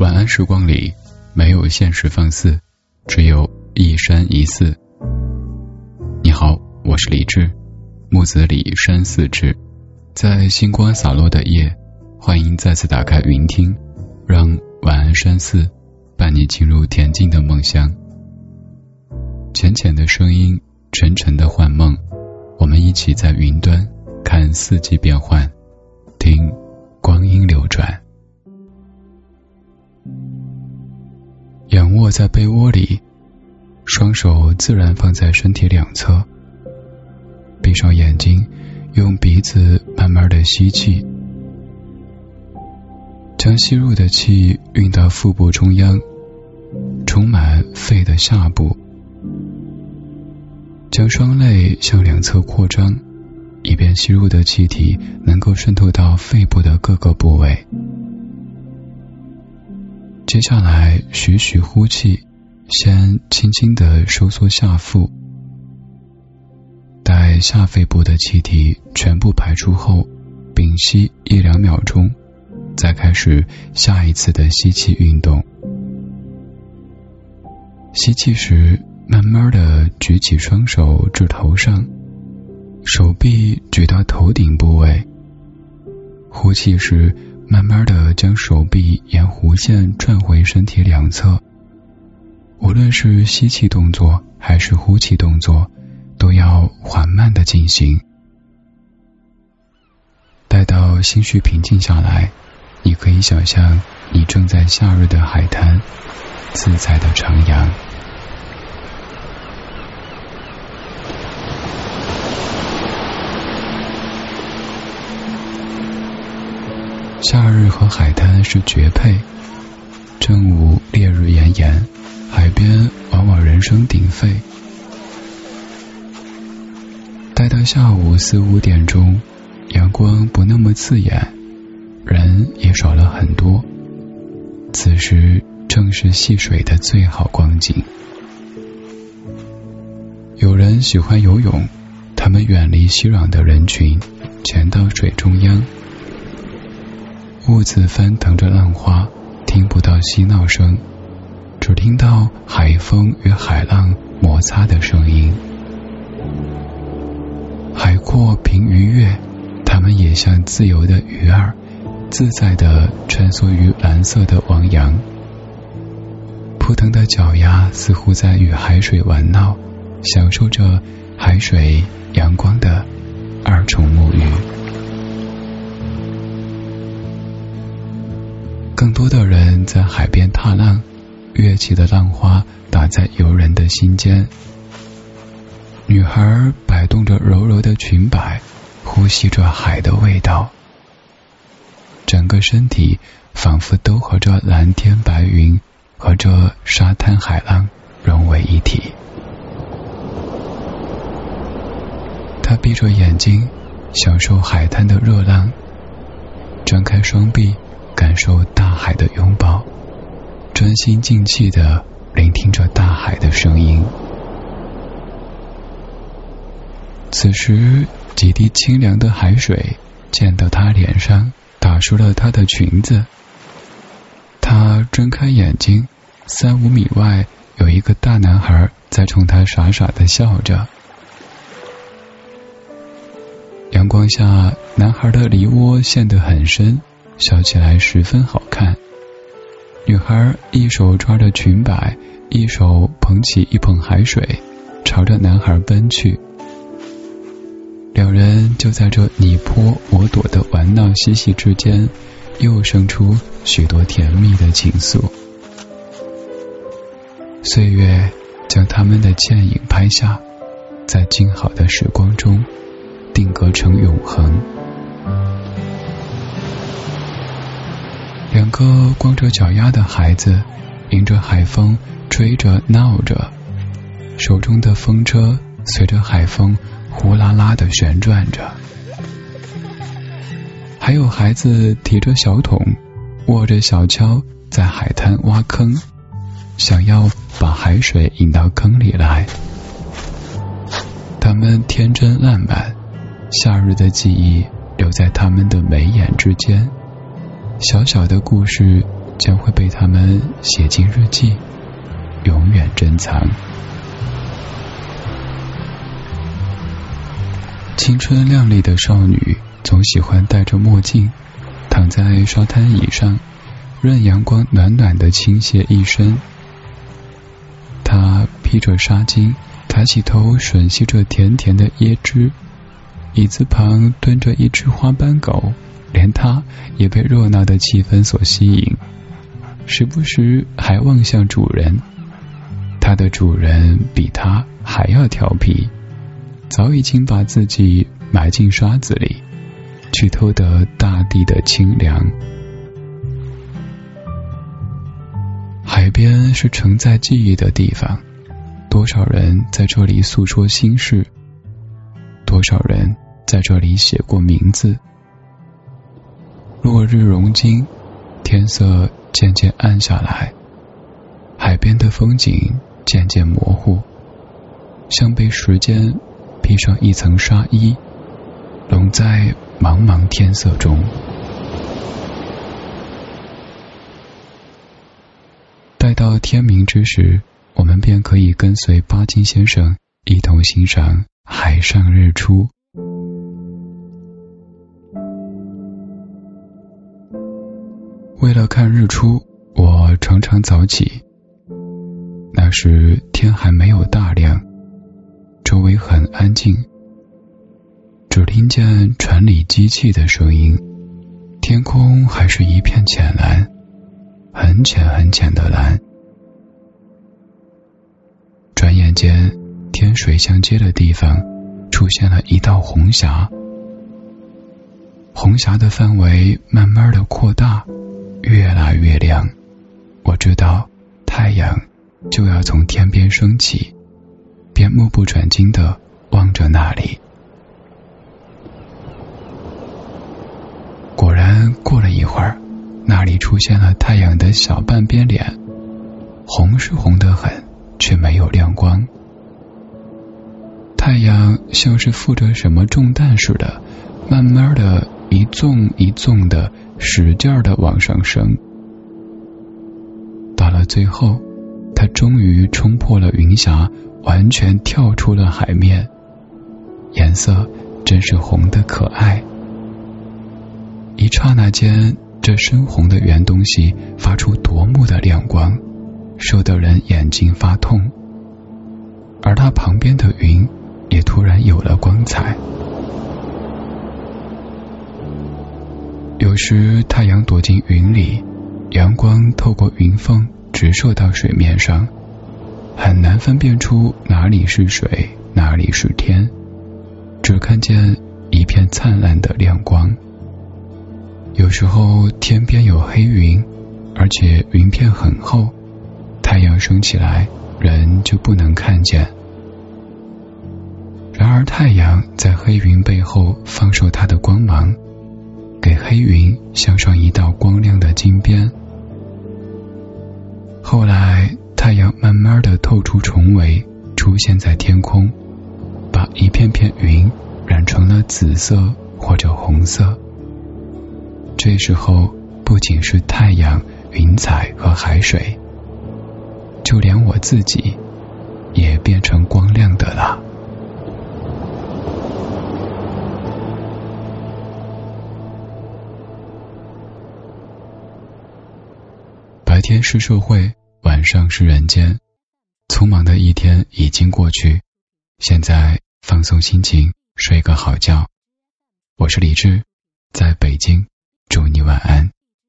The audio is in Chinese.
晚安时光里，没有现实放肆，只有一山一寺。你好，我是李志，木子李山寺志，在星光洒落的夜，欢迎再次打开云听，让晚安山寺伴你进入恬静的梦乡。浅浅的声音，沉沉的幻梦，我们一起在云端看四季变换，听光阴流转。仰卧在被窝里，双手自然放在身体两侧，闭上眼睛，用鼻子慢慢的吸气，将吸入的气运到腹部中央，充满肺的下部，将双肋向两侧扩张，以便吸入的气体能够渗透到肺部的各个部位。接下来，徐徐呼气，先轻轻的收缩下腹，待下肺部的气体全部排出后，屏息一两秒钟，再开始下一次的吸气运动。吸气时，慢慢的举起双手至头上，手臂举到头顶部位。呼气时。慢慢的将手臂沿弧线转回身体两侧，无论是吸气动作还是呼气动作，都要缓慢的进行。待到心绪平静下来，你可以想象你正在夏日的海滩，自在的徜徉。夏日和海滩是绝配。正午烈日炎炎，海边往往人声鼎沸。待到下午四五点钟，阳光不那么刺眼，人也少了很多。此时正是戏水的最好光景。有人喜欢游泳，他们远离熙攘的人群，潜到水中央。兀自翻腾着浪花，听不到嬉闹声，只听到海风与海浪摩擦的声音。海阔凭鱼跃，它们也像自由的鱼儿，自在的穿梭于蓝色的汪洋。扑腾的脚丫似乎在与海水玩闹，享受着海水、阳光的二重沐浴。多的人在海边踏浪，跃起的浪花打在游人的心间。女孩摆动着柔柔的裙摆，呼吸着海的味道，整个身体仿佛都和这蓝天白云和这沙滩海浪融为一体。她闭着眼睛，享受海滩的热浪，张开双臂。感受大海的拥抱，专心静气的聆听着大海的声音。此时，几滴清凉的海水溅到她脸上，打湿了她的裙子。她睁开眼睛，三五米外有一个大男孩在冲她傻傻的笑着。阳光下，男孩的梨窝陷得很深。笑起来十分好看。女孩一手抓着裙摆，一手捧起一捧海水，朝着男孩奔去。两人就在这你泼我躲的玩闹嬉戏之间，又生出许多甜蜜的情愫。岁月将他们的倩影拍下，在静好的时光中定格成永恒。两个光着脚丫的孩子，迎着海风吹着闹着，手中的风车随着海风呼啦啦的旋转着。还有孩子提着小桶，握着小锹在海滩挖坑，想要把海水引到坑里来。他们天真烂漫，夏日的记忆留在他们的眉眼之间。小小的故事将会被他们写进日记，永远珍藏。青春靓丽的少女总喜欢戴着墨镜，躺在沙滩椅上，任阳光暖暖的倾泻一身。她披着纱巾，抬起头吮吸着甜甜的椰汁。椅子旁蹲着一只花斑狗，连它也被热闹的气氛所吸引，时不时还望向主人。它的主人比它还要调皮，早已经把自己埋进沙子里，去偷得大地的清凉。海边是承载记忆的地方，多少人在这里诉说心事。多少人在这里写过名字？落日融金，天色渐渐暗下来，海边的风景渐渐模糊，像被时间披上一层纱衣，笼在茫茫天色中。待到天明之时，我们便可以跟随巴金先生一同欣赏。海上日出。为了看日出，我常常早起。那时天还没有大亮，周围很安静，只听见船里机器的声音，天空还是一片浅蓝，很浅很浅的蓝。转眼间。天水相接的地方，出现了一道红霞。红霞的范围慢慢的扩大，越来越亮。我知道太阳就要从天边升起，便目不转睛的望着那里。果然，过了一会儿，那里出现了太阳的小半边脸，红是红的很，却没有亮光。太阳像是负着什么重担似的，慢慢的一纵一纵的，使劲儿的往上升。到了最后，它终于冲破了云霞，完全跳出了海面。颜色真是红的可爱。一刹那间，这深红的圆东西发出夺目的亮光，射得人眼睛发痛。而它旁边的云。也突然有了光彩。有时太阳躲进云里，阳光透过云缝直射到水面上，很难分辨出哪里是水，哪里是天，只看见一片灿烂的亮光。有时候天边有黑云，而且云片很厚，太阳升起来，人就不能看见。然而，太阳在黑云背后放射它的光芒，给黑云镶上一道光亮的金边。后来，太阳慢慢的透出重围，出现在天空，把一片片云染成了紫色或者红色。这时候，不仅是太阳、云彩和海水，就连我自己也变成光亮的了。白天是社会，晚上是人间。匆忙的一天已经过去，现在放松心情，睡个好觉。我是李志，在北京，祝你晚安。